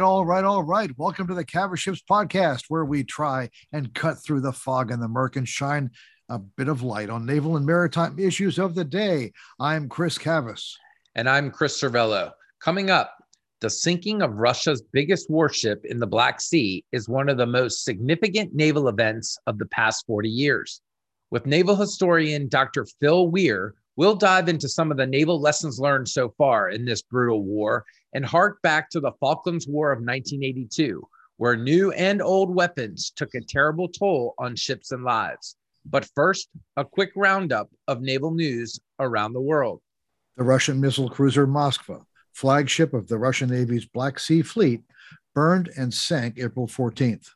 right, all right, all right. Welcome to the Cavaships Ships podcast, where we try and cut through the fog and the murk and shine a bit of light on naval and maritime issues of the day. I'm Chris Cavas. And I'm Chris Servello. Coming up, the sinking of Russia's biggest warship in the Black Sea is one of the most significant naval events of the past 40 years. With naval historian Dr. Phil Weir, we'll dive into some of the naval lessons learned so far in this brutal war and hark back to the Falklands War of 1982, where new and old weapons took a terrible toll on ships and lives. But first, a quick roundup of naval news around the world. The Russian missile cruiser Moskva, flagship of the Russian Navy's Black Sea Fleet, burned and sank April 14th.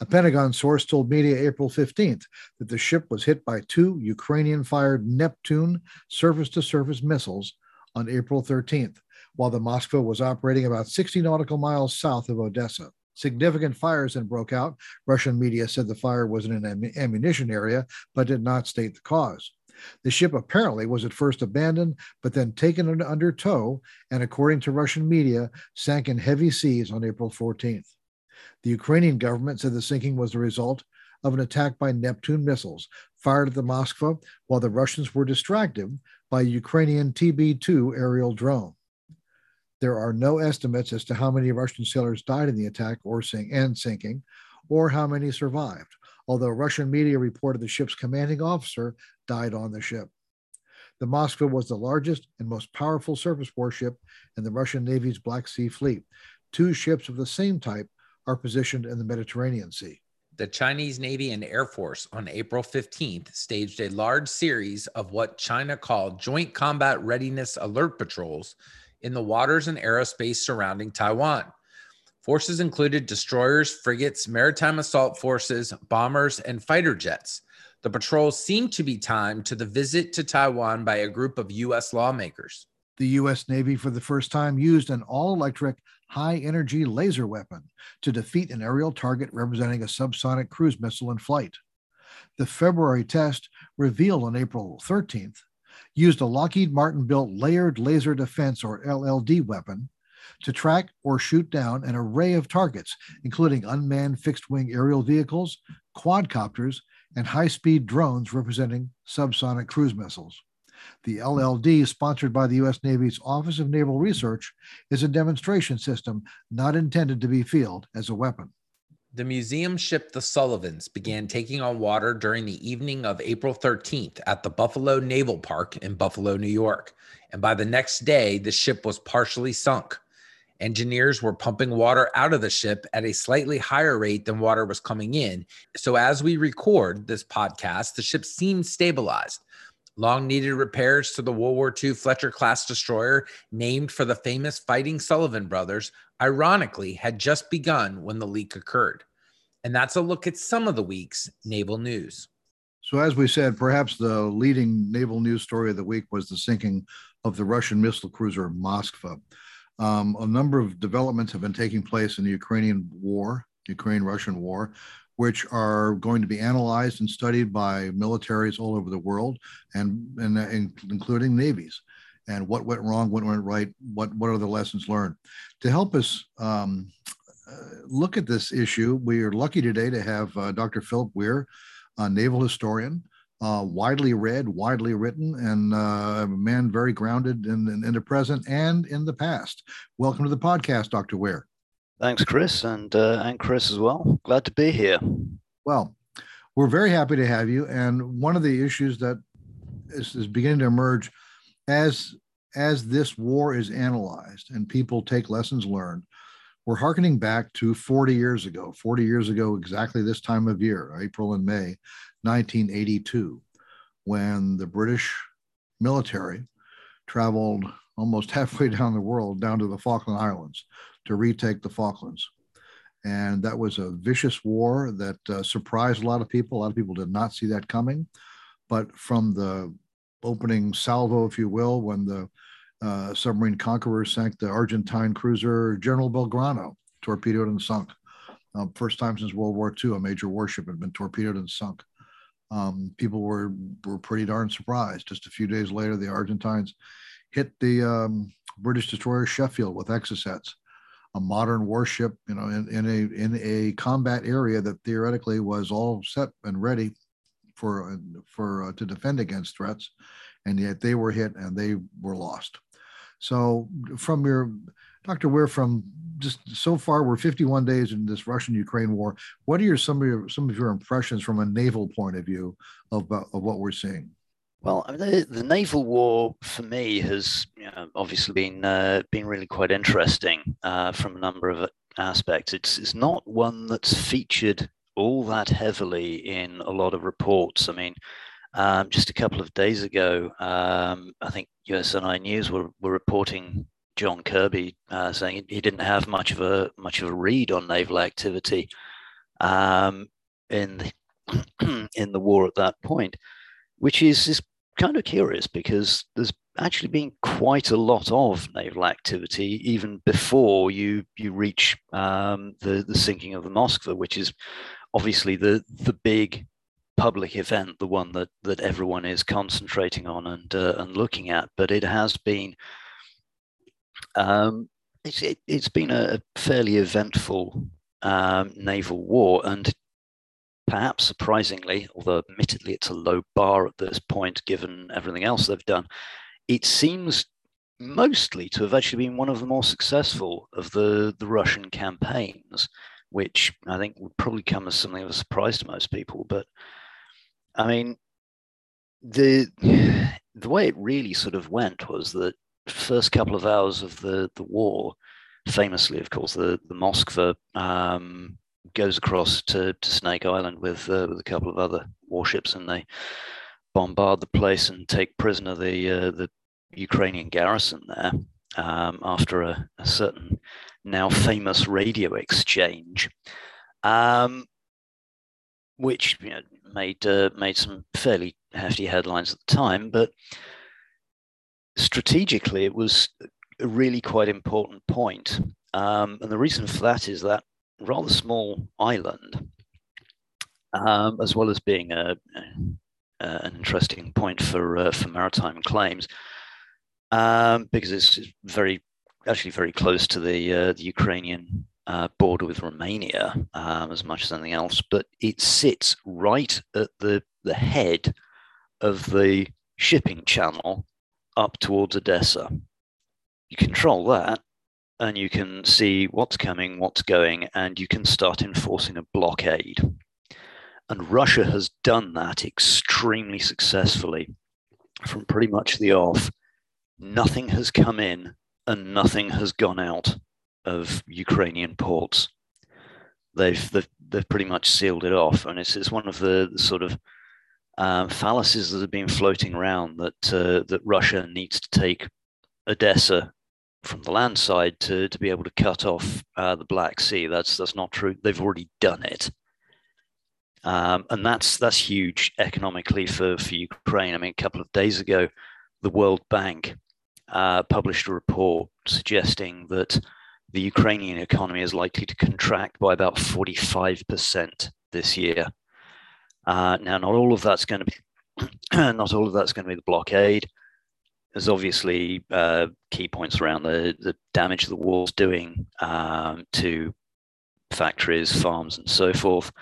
A Pentagon source told media April 15th that the ship was hit by two Ukrainian fired Neptune surface to surface missiles on April 13th, while the Moskva was operating about 60 nautical miles south of Odessa. Significant fires then broke out. Russian media said the fire was in an ammunition area, but did not state the cause. The ship apparently was at first abandoned, but then taken under tow, and according to Russian media, sank in heavy seas on April 14th. The Ukrainian government said the sinking was the result of an attack by Neptune missiles fired at the Moskva while the Russians were distracted by Ukrainian TB 2 aerial drone. There are no estimates as to how many Russian sailors died in the attack or sink, and sinking, or how many survived, although Russian media reported the ship's commanding officer died on the ship. The Moskva was the largest and most powerful surface warship in the Russian Navy's Black Sea Fleet. Two ships of the same type are positioned in the Mediterranean Sea. The Chinese Navy and Air Force on April 15th staged a large series of what China called Joint Combat Readiness Alert Patrols in the waters and aerospace surrounding Taiwan. Forces included destroyers, frigates, maritime assault forces, bombers, and fighter jets. The patrols seemed to be timed to the visit to Taiwan by a group of U.S. lawmakers. The U.S. Navy, for the first time, used an all electric, high energy laser weapon to defeat an aerial target representing a subsonic cruise missile in flight. The February test, revealed on April 13th, used a Lockheed Martin built Layered Laser Defense or LLD weapon to track or shoot down an array of targets, including unmanned fixed wing aerial vehicles, quadcopters, and high speed drones representing subsonic cruise missiles. The LLD, sponsored by the U.S. Navy's Office of Naval Research, is a demonstration system not intended to be fielded as a weapon. The museum ship the Sullivans began taking on water during the evening of April 13th at the Buffalo Naval Park in Buffalo, New York. And by the next day, the ship was partially sunk. Engineers were pumping water out of the ship at a slightly higher rate than water was coming in. So, as we record this podcast, the ship seemed stabilized. Long needed repairs to the World War II Fletcher class destroyer, named for the famous Fighting Sullivan brothers, ironically had just begun when the leak occurred. And that's a look at some of the week's naval news. So, as we said, perhaps the leading naval news story of the week was the sinking of the Russian missile cruiser Moskva. Um, a number of developments have been taking place in the Ukrainian war, Ukraine Russian war, which are going to be analyzed and studied by militaries all over the world, and, and, and including navies. And what went wrong, what went right, what, what are the lessons learned? To help us um, uh, look at this issue, we are lucky today to have uh, Dr. Philip Weir, a naval historian, uh, widely read, widely written, and uh, a man very grounded in, in, in, the present and in the past. Welcome to the podcast, Dr. Weir. Thanks, Chris, and uh, and Chris as well. Glad to be here. Well, we're very happy to have you. And one of the issues that is, is beginning to emerge as as this war is analyzed and people take lessons learned we're harkening back to 40 years ago, 40 years ago, exactly this time of year, April and May 1982, when the British military traveled almost halfway down the world down to the Falkland Islands to retake the Falklands. And that was a vicious war that uh, surprised a lot of people. A lot of people did not see that coming. But from the opening salvo, if you will, when the uh, submarine conqueror sank the Argentine cruiser General Belgrano, torpedoed and sunk. Um, first time since World War II, a major warship had been torpedoed and sunk. Um, people were were pretty darn surprised. Just a few days later, the Argentines hit the um, British destroyer Sheffield with Exocets. a modern warship, you know, in, in a in a combat area that theoretically was all set and ready for for uh, to defend against threats, and yet they were hit and they were lost. So, from your Dr. Weir, from just so far, we're 51 days in this Russian-Ukraine war. What are your some of your some of your impressions from a naval point of view of, of what we're seeing? Well, the, the naval war for me has you know, obviously been uh, been really quite interesting uh, from a number of aspects. It's it's not one that's featured all that heavily in a lot of reports. I mean, um, just a couple of days ago, um, I think USNI News were, were reporting John Kirby uh, saying he didn't have much of a much of a read on naval activity um, in the, in the war at that point which is, is kind of curious because there's actually been quite a lot of naval activity even before you you reach um, the the sinking of the Moskva, which is obviously the the big public event, the one that that everyone is concentrating on and uh, and looking at. But it has been um, it's it, has been a fairly eventful um, naval war, and perhaps surprisingly, although admittedly it's a low bar at this point given everything else they've done, it seems mostly to have actually been one of the more successful of the, the Russian campaigns, which I think would probably come as something of a surprise to most people. But I mean, the the way it really sort of went was that first couple of hours of the, the war, famously, of course, the, the Moskva um, goes across to, to Snake Island with uh, with a couple of other warships, and they bombard the place and take prisoner the uh, the Ukrainian garrison there. Um, after a, a, certain now famous radio exchange, um, which you know, made uh, made some fairly hefty headlines at the time, but strategically it was a really quite important point. Um, and the reason for that is that rather small island, um, as well as being a, a, an interesting point for uh, for maritime claims, um, because it's very actually very close to the uh, the Ukrainian uh, border with Romania um, as much as anything else, but it sits right at the the head of the shipping channel up towards Odessa. You control that, and you can see what's coming, what's going, and you can start enforcing a blockade. And Russia has done that extremely successfully from pretty much the off. Nothing has come in and nothing has gone out of Ukrainian ports. They've, they've, they've pretty much sealed it off. And it's, it's one of the, the sort of um, fallacies that have been floating around that, uh, that Russia needs to take Odessa from the land side to, to be able to cut off uh, the Black Sea. That's that's not true. They've already done it, um, and that's that's huge economically for for Ukraine. I mean, a couple of days ago, the World Bank uh, published a report suggesting that the Ukrainian economy is likely to contract by about forty five percent this year. Uh, now, not all of that's going to be not all of that's going to be the blockade there's obviously uh, key points around the, the damage the war's doing um, to factories, farms, and so forth.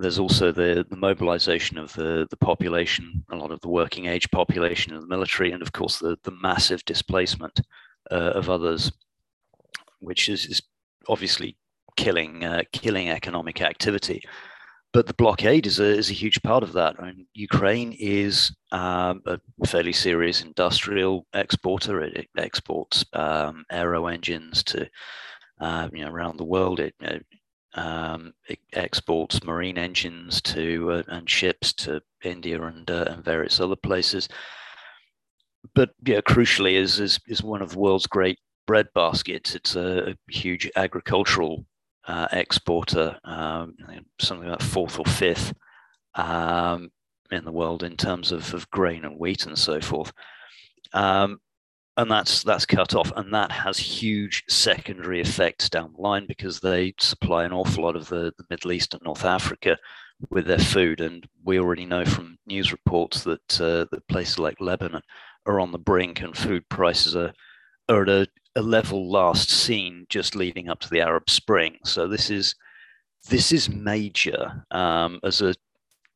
There's also the, the mobilization of the, the population, a lot of the working age population of the military, and of course the, the massive displacement uh, of others, which is, is obviously killing uh, killing economic activity but the blockade is a, is a huge part of that. I mean, Ukraine is um, a fairly serious industrial exporter. It, it exports um, aero engines to uh, you know around the world. It, um, exports marine engines to uh, and ships to India and, uh, and various other places. But yeah, crucially, is, is is one of the world's great bread baskets. It's a, a huge agricultural uh, exporter, um, something like fourth or fifth um, in the world in terms of, of grain and wheat and so forth. Um, and that's that's cut off, and that has huge secondary effects down the line because they supply an awful lot of the, the Middle East and North Africa with their food, and we already know from news reports that uh, that places like Lebanon are on the brink, and food prices are are at a, a level last seen just leading up to the Arab Spring. So this is this is major um, as a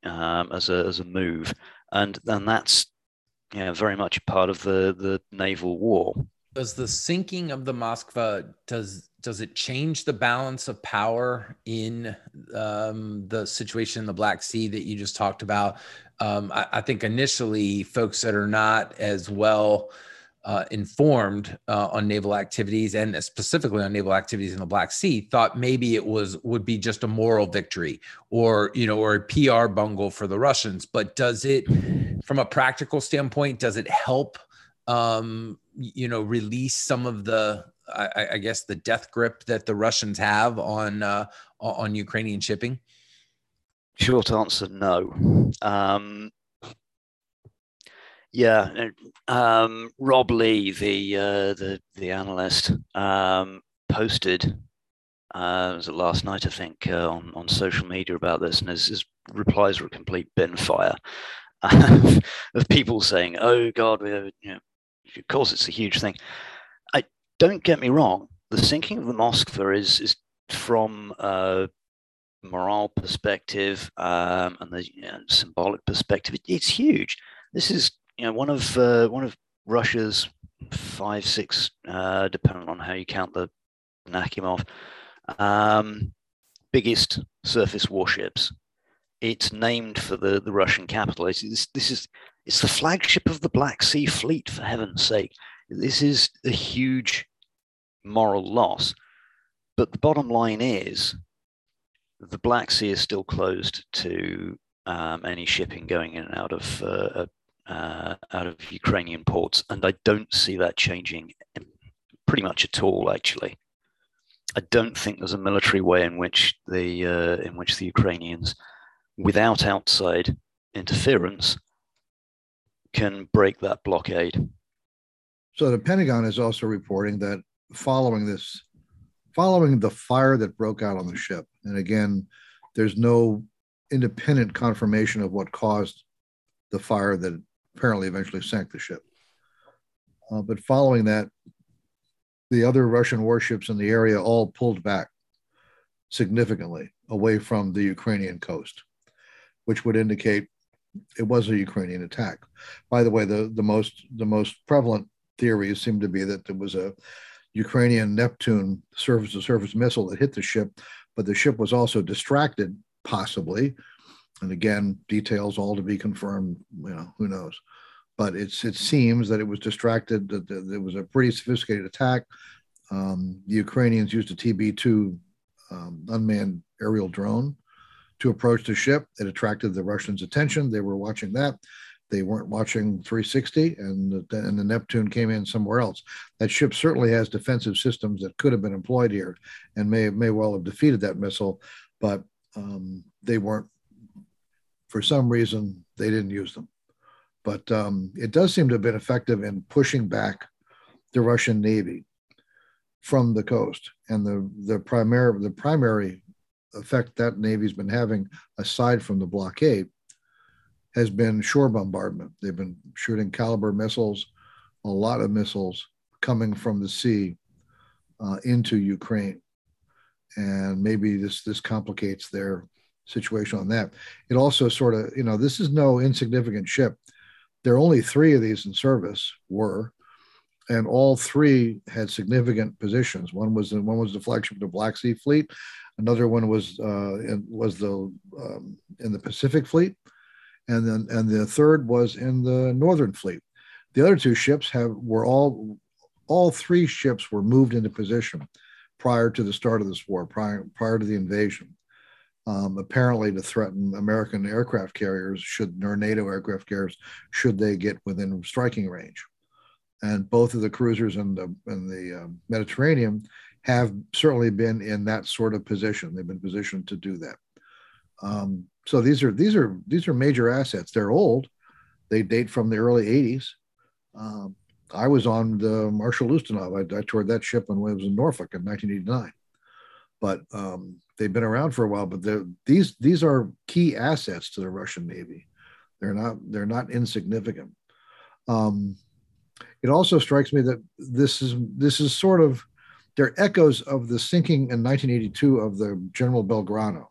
um, as a as a move, and and that's you know, very much part of the the naval war. Does the sinking of the Moskva does does it change the balance of power in um, the situation in the Black Sea that you just talked about? Um, I, I, think initially, folks that are not as well uh, informed uh, on naval activities and specifically on naval activities in the Black Sea thought maybe it was would be just a moral victory or you know or a PR bungle for the Russians. But does it, from a practical standpoint, does it help? Um, you know, release some of the I, I, guess the death grip that the Russians have on uh, on Ukrainian shipping? Short answer: No. Um, yeah, um, Rob Lee, the uh, the the analyst, um, posted uh, was it last night, I think, uh, on on social media about this, and his, his replies were a complete bin fire of people saying, "Oh God, we you know, of course it's a huge thing." I don't get me wrong. The sinking of the Moskva is is from a moral perspective um, and the you know, symbolic perspective. It's huge. This is you know, one of uh, one of Russia's five, six, uh, depending on how you count the Nakhimov, um, biggest surface warships. It's named for the, the Russian capital. It's, this, this is it's the flagship of the Black Sea Fleet, for heaven's sake. This is a huge moral loss. But the bottom line is the Black Sea is still closed to um, any shipping going in and out of uh, uh, out of Ukrainian ports, and I don't see that changing pretty much at all. Actually, I don't think there's a military way in which the uh, in which the Ukrainians, without outside interference, can break that blockade. So the Pentagon is also reporting that following this, following the fire that broke out on the ship, and again, there's no independent confirmation of what caused the fire that apparently eventually sank the ship. Uh, but following that, the other Russian warships in the area all pulled back significantly away from the Ukrainian coast, which would indicate it was a Ukrainian attack. By the way, the, the most the most prevalent theories seem to be that there was a Ukrainian Neptune surface to surface missile that hit the ship, but the ship was also distracted, possibly, and again, details all to be confirmed. You know, who knows? But it's it seems that it was distracted. That, it was a pretty sophisticated attack. Um, the Ukrainians used a TB2 um, unmanned aerial drone to approach the ship. It attracted the Russians' attention. They were watching that. They weren't watching 360, and the, and the Neptune came in somewhere else. That ship certainly has defensive systems that could have been employed here, and may may well have defeated that missile, but um, they weren't for some reason they didn't use them. But um, it does seem to have been effective in pushing back the Russian Navy from the coast. And the the primary the primary effect that Navy's been having, aside from the blockade, has been shore bombardment. They've been shooting Kalibr missiles, a lot of missiles coming from the sea uh, into Ukraine, and maybe this this complicates their situation on that. It also sort of, you know, this is no insignificant ship. There are only three of these in service, were, and all three had significant positions. One was one was the flagship of the Black Sea Fleet. Another one was uh, in, was the um, in the Pacific Fleet, and then and the third was in the Northern Fleet. The other two ships have were all all three ships were moved into position prior to the start of this war, prior prior to the invasion um, apparently to threaten American aircraft carriers, should or NATO aircraft carriers, should they get within striking range. And both of the cruisers in the in the uh, Mediterranean have certainly been in that sort of position. They've been positioned to do that. Um, so these are these are these are major assets. They're old. They date from the early '80s. Um, I was on the Marshal Ustinov. I, I toured that ship when it was in Norfolk in 1989. But um, they've been around for a while, but these these are key assets to the Russian Navy. They're not they're not insignificant. Um, It also strikes me that this is this is sort of they're echoes of the sinking in 1982 of the General Belgrano,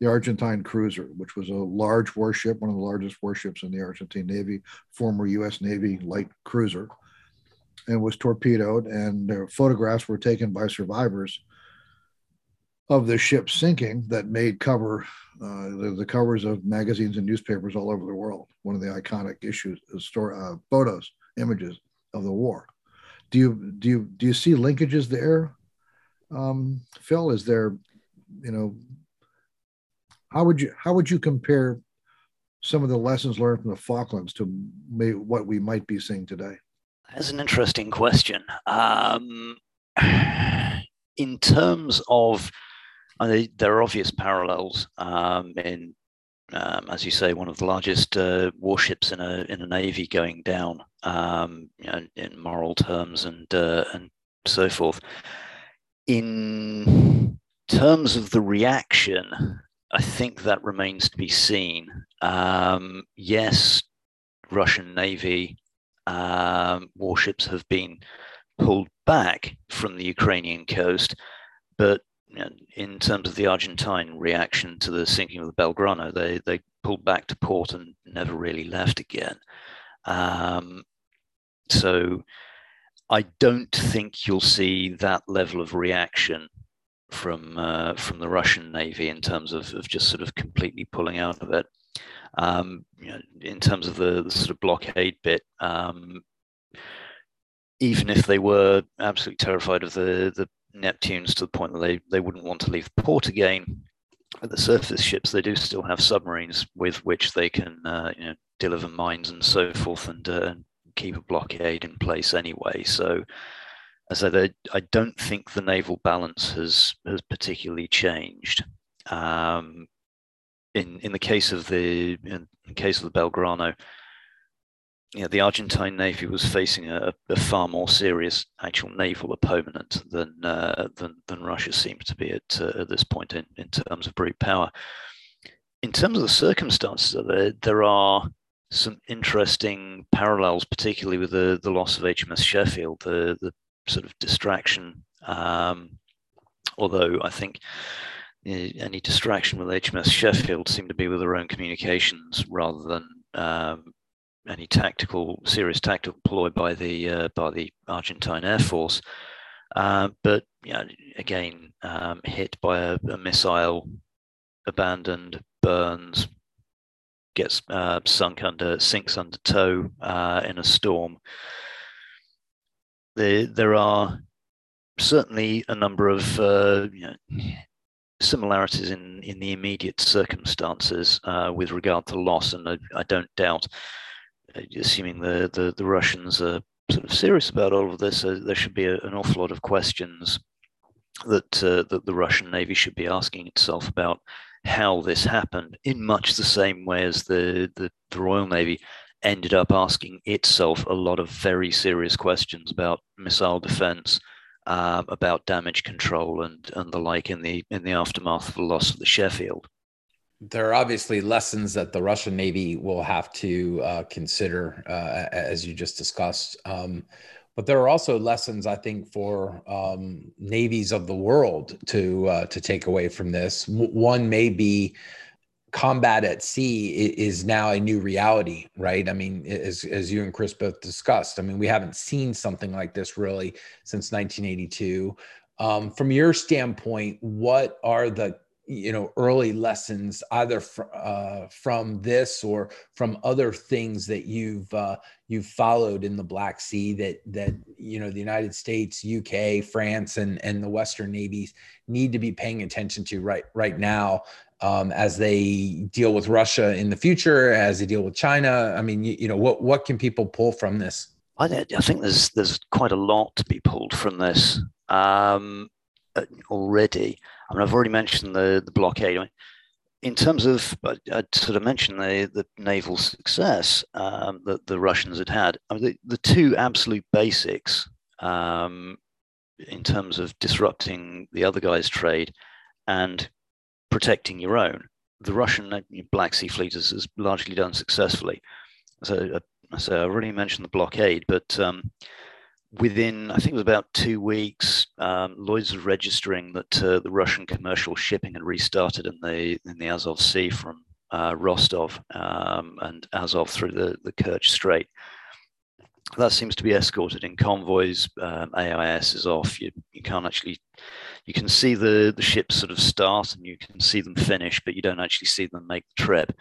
the Argentine cruiser, which was a large warship, one of the largest warships in the Argentine Navy, former U.S. Navy light cruiser, and was torpedoed. And photographs were taken by survivors of the ship sinking that made cover uh, the, the, covers of magazines and newspapers all over the world. One of the iconic issues, uh, store, uh, photos, images of the war. Do you do you do you see linkages there, um, Phil? Is there, you know, how would you how would you compare some of the lessons learned from the Falklands to may, what we might be seeing today? That's an interesting question. Um, in terms of, There are obvious parallels um, in, um, as you say, one of the largest uh, warships in a in a navy going down um, you know, in moral terms and uh, and so forth. In terms of the reaction, I think that remains to be seen. Um, yes, Russian Navy um, warships have been pulled back from the Ukrainian coast, but in terms of the Argentine reaction to the sinking of the Belgrano, they they pulled back to port and never really left again. Um, so I don't think you'll see that level of reaction from uh, from the Russian Navy in terms of, of just sort of completely pulling out of it. Um, you know, in terms of the, the, sort of blockade bit, um, even if they were absolutely terrified of the, the Neptunes to the point that they, they wouldn't want to leave port again, the surface ships, they do still have submarines with which they can uh, you know, deliver mines and so forth and uh, keep a blockade in place anyway. So, as I said, I don't think the naval balance has has particularly changed. Um, in in the case of the in, in case of the Belgrano, you know, the Argentine Navy was facing a, a, far more serious actual naval opponent than uh, than, than Russia seems to be at, uh, at this point in, in terms of brute power. In terms of the circumstances of it, there are some interesting parallels, particularly with the, the loss of HMS Sheffield, the, the sort of distraction. Um, although I think any distraction with HMS Sheffield seemed to be with their own communications rather than um, any tactical, serious tactical ploy by the uh, by the Argentine Air Force. Uh, but you know, again, um, hit by a, a, missile, abandoned, burns, gets uh, sunk under, sinks under tow uh, in a storm. There, there are certainly a number of uh, you know, similarities in, in the immediate circumstances uh, with regard to loss, and I, I don't doubt, assuming the, the, the, Russians are sort of serious about all of this, uh, there should be a, an awful lot of questions that that the Russian Navy should be asking itself about how this happened in much the same way as the, the, the Royal Navy ended up asking itself a lot of very serious questions about missile defense, um, about damage control, and and the like in the in the aftermath of the loss of the Sheffield. There are obviously lessons that the Russian Navy will have to uh, consider, uh, as you just discussed. Um, but there are also lessons I think for um, navies of the world to uh, to take away from this. One may be combat at sea is now a new reality, right? I mean, as as you and Chris both discussed, I mean, we haven't seen something like this really since 1982. Um, from your standpoint, what are the you know early lessons either fr- uh, from this or from other things that you've uh, you've followed in the Black Sea that that you know the United States, UK, France, and and the Western navies need to be paying attention to right right now um, as they deal with Russia in the future, as they deal with China. I mean, you, you know, what what can people pull from this? I, think there's there's quite a lot to be pulled from this um, uh, already. I mean, I've already mentioned the, the blockade. I mean, in terms of, I, I sort of mentioned the, the naval success um, that the Russians had had. I mean, the, the two absolute basics um, in terms of disrupting the other guy's trade and protecting your own, the Russian Black Sea Fleet has, has largely done successfully. So, uh, so I already mentioned the blockade, but um, within I think it was about two weeks, um, Lloyd's was registering that uh, the Russian commercial shipping had restarted in the in the Azov Sea from uh, Rostov um, and Azov through the the Kerch Strait. That seems to be escorted in convoys. Um, AIS is off. You, you can't actually, you can see the, the ships sort of start and you can see them finish, but you don't actually see them make the trip.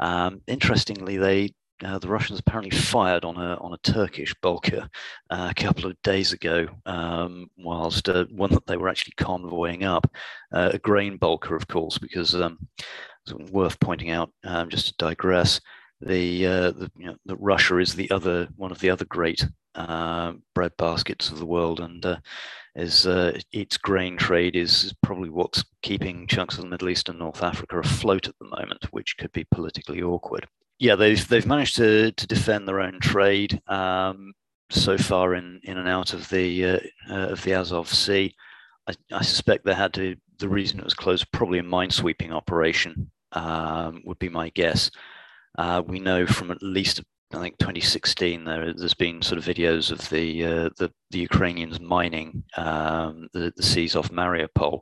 Um, interestingly, they uh, the Russians apparently fired on a on a Turkish bulker uh, a couple of days ago, um, whilst uh, one that they were actually convoying up, uh, a grain bulker, of course, because um, it's worth pointing out, um, just to digress, the, uh, the, you know, the Russia is the other one of the other great uh, bread baskets of the world, and is its grain trade is probably what's keeping chunks of the Middle East and North Africa afloat at the moment, which could be politically awkward yeah, they've they've managed to to defend their own trade um, so far in in and out of the uh, uh, of the Azov Sea. I, I, suspect they had to. The reason it was closed, probably a minesweeping operation, um, would be my guess. Uh, we know from at least I think 2016 there there's been sort of videos of the uh, the, the Ukrainians mining um, the, the seas off Mariupol,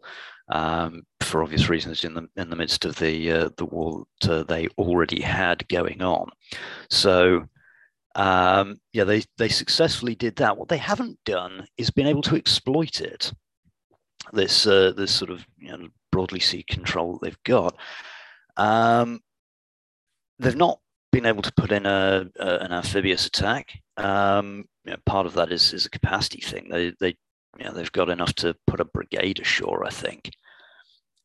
um, for obvious reasons in the in the midst of the uh, the war that uh, they already had going on. So um, yeah, they they successfully did that. What they haven't done is been able to exploit it. This uh, this sort of you know, broadly sea control that they've got. Um, they've not been able to put in a, a an amphibious attack. Um, you know, part of that is is a capacity thing. They they you know, they've got enough to put a brigade ashore, I think,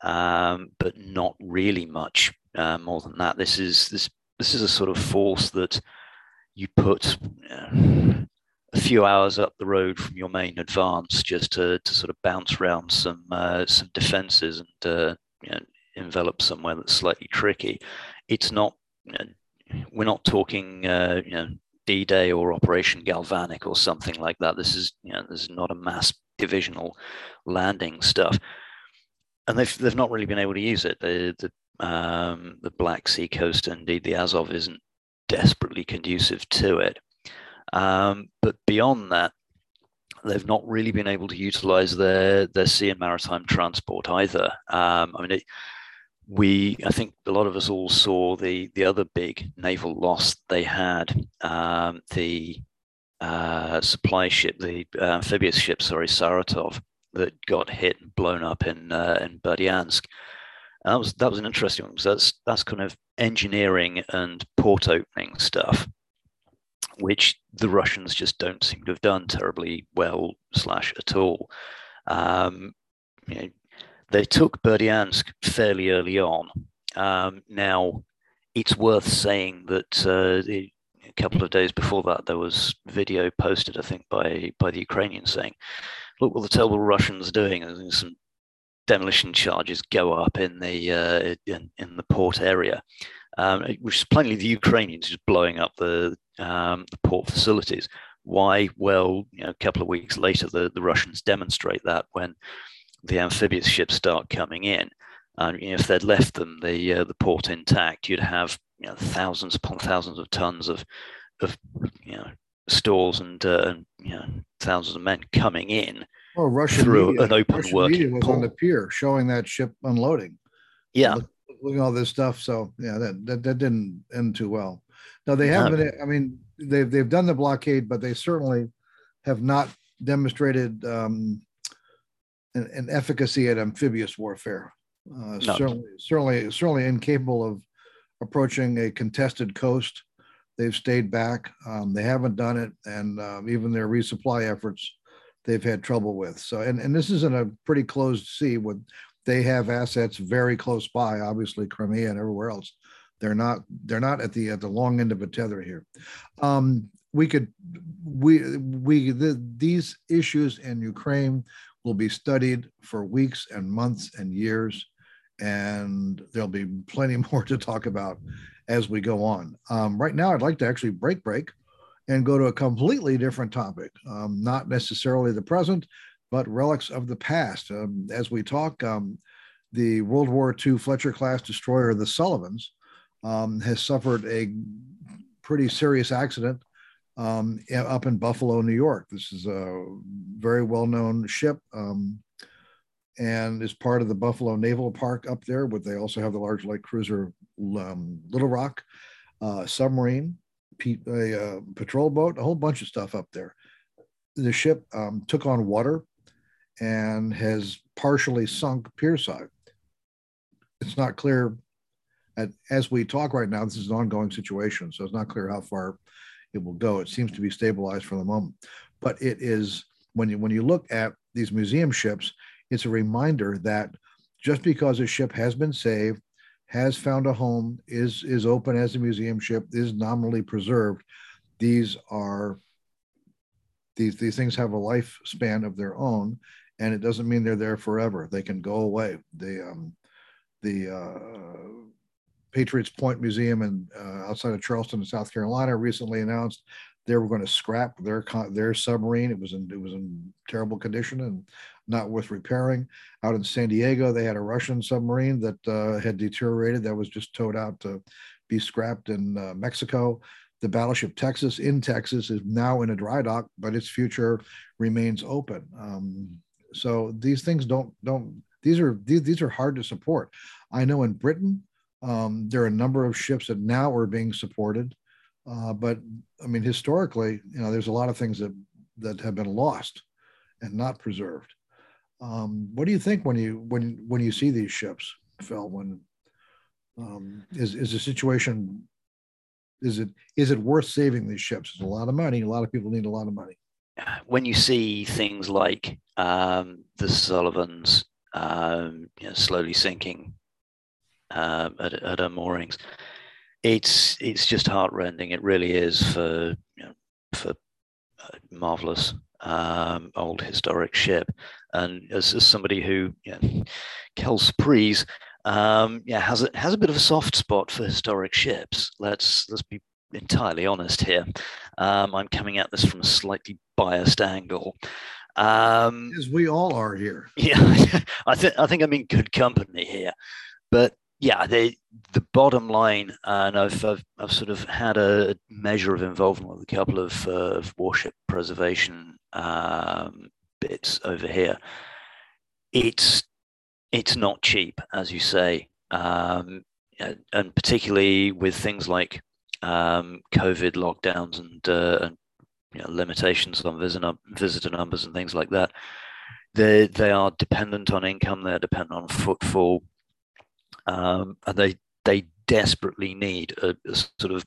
um, but not really much uh, more than that. This is this this is a sort of force that you put uh, a few hours up the road from your main advance just to, to sort of bounce around some uh, some defenses and uh, you know, envelop somewhere that's slightly tricky. It's not. You know, we're not talking, uh, you know, D-Day or Operation Galvanic or something like that. This is, you know, this is not a mass divisional landing stuff, and they've they've not really been able to use it. The the um, the Black Sea coast, indeed the Azov, isn't desperately conducive to it. Um, but beyond that, they've not really been able to utilize their their sea and maritime transport either. Um, I mean, it, we I think a lot of us all saw the the other big naval loss they had, um, the uh, supply ship, the uh, amphibious ship, sorry, Saratov, that got hit and blown up in uh, in Berdyansk. And that was that was an interesting one because that's that's kind of engineering and port opening stuff, which the Russians just don't seem to have done terribly well slash at all. Um, you know, they took Berdyansk fairly early on. Um, now, it's worth saying that uh, a couple of days before that, there was video posted, I think, by by the Ukrainians saying, "Look what the terrible Russians are doing." And some demolition charges go up in the uh, in, in the port area, um, which is plainly the Ukrainians just blowing up the um, the port facilities. Why? Well, you know, a couple of weeks later, the, the Russians demonstrate that when the amphibious ships start coming in. And you know, if they'd left them the uh, the port intact, you'd have you know, thousands upon thousands of tons of of you know stores and, uh, and you know thousands of men coming in well, Russian through media, an open Russian working media was port. on the pier showing that ship unloading. yeah, Look, look at all this stuff. So yeah, that, that that didn't end too well. No, they haven't. No. I mean, they've they've done the blockade, but they certainly have not demonstrated um, an, an efficacy at amphibious warfare. Uh, No. Certainly, certainly, certainly incapable of approaching a contested coast. They've stayed back. Um, they haven't done it, and um, even their resupply efforts, they've had trouble with. So, and and this is in a pretty closed sea. With they have assets very close by, obviously Crimea and everywhere else. They're not they're not at the at the long end of a tether here. Um, we could we we the, these issues in Ukraine will be studied for weeks and months and years, and there'll be plenty more to talk about as we go on. Um, right now, I'd like to actually break break and go to a completely different topic, um, not necessarily the present, but relics of the past. Um, as we talk, um, the World War II Fletcher class destroyer, the Sullivans, um, has suffered a pretty serious accident um, up in Buffalo, New York. This is a very well known ship um, and is part of the Buffalo Naval Park up there, but they also have the large light cruiser um, Little Rock, uh, submarine, a uh, patrol boat, a whole bunch of stuff up there. The ship um, took on water and has partially sunk pierside. It's not clear at, as we talk right now, this is an ongoing situation, so it's not clear how far it will go. It seems to be stabilized for the moment, but it is when you when you look at these museum ships, it's a reminder that just because a ship has been saved, has found a home, is is open as a museum ship, is nominally preserved, these are these these things have a lifespan of their own, and it doesn't mean they're there forever. They can go away. They um, the uh, Patriots Point Museum in uh, outside of Charleston, South Carolina, recently announced they were going to scrap their their submarine. It was in it was in terrible condition and not worth repairing. Out in San Diego, they had a Russian submarine that uh, had deteriorated that was just towed out to be scrapped in uh, Mexico. The battleship Texas in Texas is now in a dry dock, but its future remains open. Um, so these things don't don't these are these, these are hard to support. I know in Britain um, there are a number of ships that now are being supported, uh, but I mean historically, you know, there's a lot of things that that have been lost and not preserved. Um, what do you think when you when when you see these ships, Phil? When um, is is the situation? Is it is it worth saving these ships? It's a lot of money. A lot of people need a lot of money. When you see things like um, the Sullivans um, you know, slowly sinking um, at, at our moorings. It's it's just heartrending. It really is for you know, for a marvelous um, old historic ship. And as, as somebody who, you know, Kel Surprise, um, yeah, has a, has a bit of a soft spot for historic ships. Let's let's be entirely honest here. Um, I'm coming at this from a slightly biased angle. Um, As we all are here. Yeah, I think I think I'm in good company here. But yeah, the the bottom line, and I've, I've, I've sort of had a measure of involvement with a couple of, uh, of warship preservation um, bits over here. It's it's not cheap, as you say, um, and particularly with things like um, COVID lockdowns and, uh, and you know, limitations on visitor visitor numbers and things like that. They they are dependent on income. They're dependent on footfall um, and they they desperately need a, a, sort of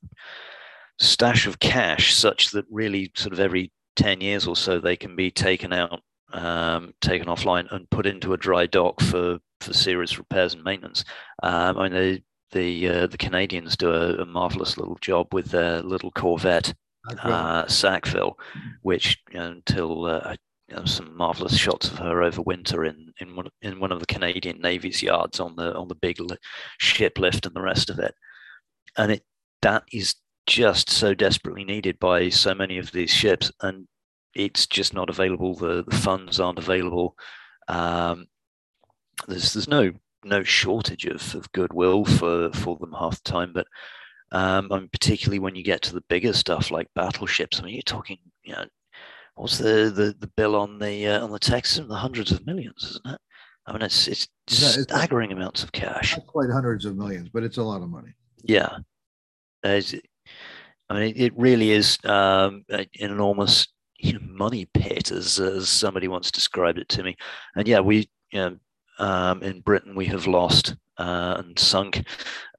stash of cash such that really sort of every 10 years or so they can be taken out um, taken offline and put into a dry dock for for serious repairs and maintenance. Um, i mean the the uh, the canadians do a, a, marvelous little job with their little corvette uh, Sackville, which you know, until uh, some marvelous shots of her over winter in in one in one of the Canadian Navy's yards on the on the big ship lift and the rest of it, and it that is just so desperately needed by so many of these ships, and it's just not available. The, the funds aren't available. Um, there's there's no no shortage of, of goodwill for for them half the time, but um, I mean, particularly when you get to the bigger stuff like battleships. I mean, you're talking you know what's the the, the bill on the uh, on the Texan? The hundreds of millions, isn't it? I mean, it's it's staggering it's, amounts of cash. Not quite hundreds of millions, but it's a lot of money. Yeah, I mean, it really is um, an enormous you know, money pit, as, as somebody once described it to me. And yeah, we you know, um, in Britain we have lost uh, and sunk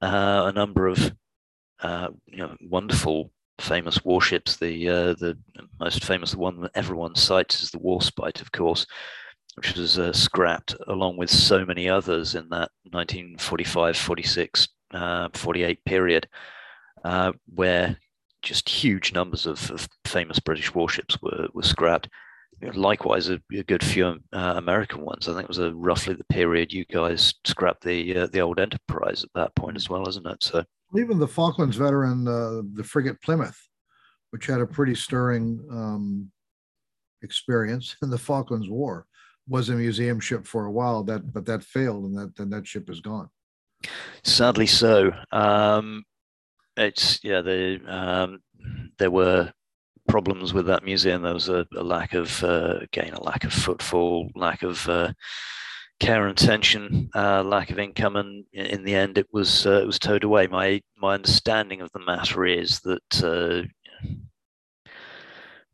uh, a number of uh, you know wonderful famous warships. The uh, the most famous one that everyone cites is the Warspite, of course, which was uh, scrapped along with so many others in that 1945, 46, uh, 48 period, uh, where just huge numbers of, of, famous British warships were, were scrapped. Likewise, a, a good few uh, American ones. I think it was a, roughly the period you guys scrapped the uh, the old Enterprise at that point as well, isn't it? So even the Falklands veteran, uh, the frigate Plymouth, which had a pretty stirring um, experience in the Falklands War, was a museum ship for a while. That but that failed, and that then that ship is gone. Sadly, so. Um, it's yeah. The um, there were problems with that museum. There was a, a lack of, uh, again, a lack of footfall, lack of uh, care and attention, uh, lack of income, and in the end, it was uh, it was towed away. My my understanding of the matter is that uh,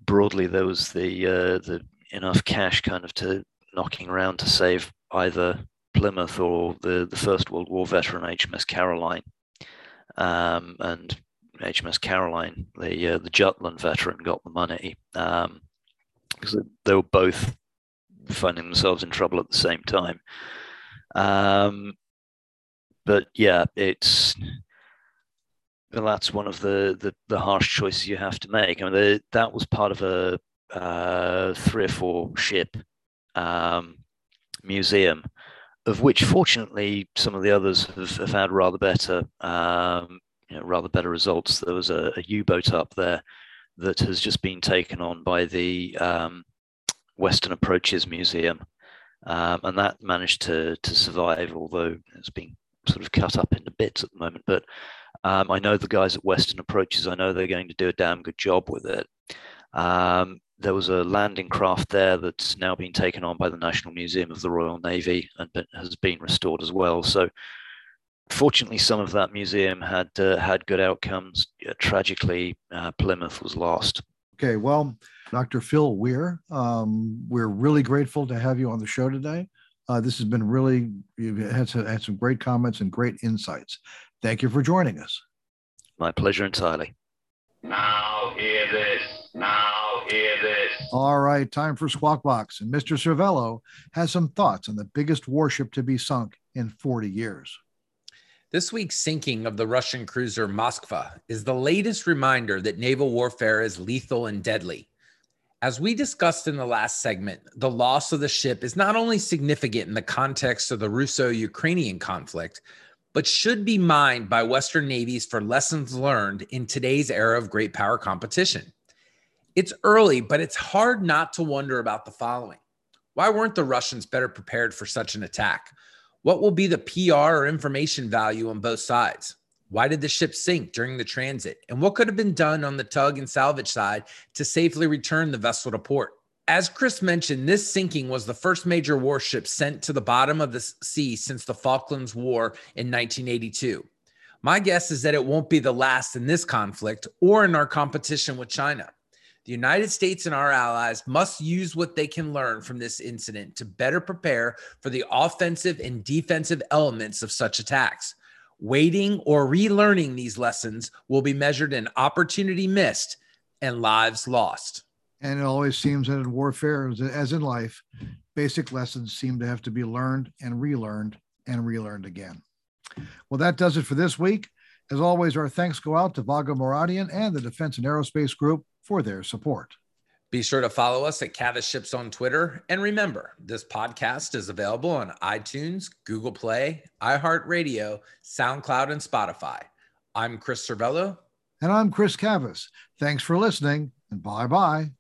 broadly there was the uh, the enough cash kind of to knocking around to save either Plymouth or the the First World War veteran HMS Caroline, um, and HMS Caroline, the uh, the Jutland veteran, got the money um, because they were both finding themselves in trouble at the same time. Um, but yeah, it's well, that's one of the, the, the harsh choices you have to make. I mean, the, that was part of a uh, three or four ship um, museum, of which fortunately some of the others have, have had rather better um, you know, rather better results. There was a a U-boat up there that has just been taken on by the um, Western Approaches Museum, um, and that managed to to survive, although it's been sort of cut up into bits at the moment. But um, I know the guys at Western Approaches. I know they're going to do a damn good job with it. Um, there was a landing craft there that's now been taken on by the National Museum of the Royal Navy and has been restored as well. So fortunately, some of that museum had uh, had good outcomes. tragically, uh, Plymouth was lost. Okay, well, Dr. Phil Weir, um, we're really grateful to have you on the show today. Uh, this has been really, you've had some, had some great comments and great insights. Thank you for joining us. My pleasure entirely. Now hear this. Now hear this. All right, time for Squawk Box. And Mr. Servello has some thoughts on the biggest warship to be sunk in 40 years. This week's sinking of the Russian cruiser Moskva is the latest reminder that naval warfare is lethal and deadly. As we discussed in the last segment, the loss of the ship is not only significant in the context of the Russo Ukrainian conflict, but should be mined by Western navies for lessons learned in today's era of great power competition. It's early, but it's hard not to wonder about the following Why weren't the Russians better prepared for such an attack? What will be the PR or information value on both sides? Why did the ship sink during the transit? And what could have been done on the tug and salvage side to safely return the vessel to port? As Chris mentioned, this sinking was the first major warship sent to the bottom of the sea since the Falklands War in 1982. My guess is that it won't be the last in this conflict or in our competition with China. The United States and our allies must use what they can learn from this incident to better prepare for the offensive and defensive elements of such attacks. Waiting or relearning these lessons will be measured in opportunity missed and lives lost. And it always seems that in warfare, as in life, basic lessons seem to have to be learned and relearned and relearned again. Well, that does it for this week. As always, our thanks go out to Vago Muradian and the Defense and Aerospace Group for their support. Be sure to follow us at Cavas Ships on Twitter. And remember, this podcast is available on iTunes, Google Play, iHeartRadio, SoundCloud, and Spotify. I'm Chris Servello. And I'm Chris Cavas. Thanks for listening, and bye bye.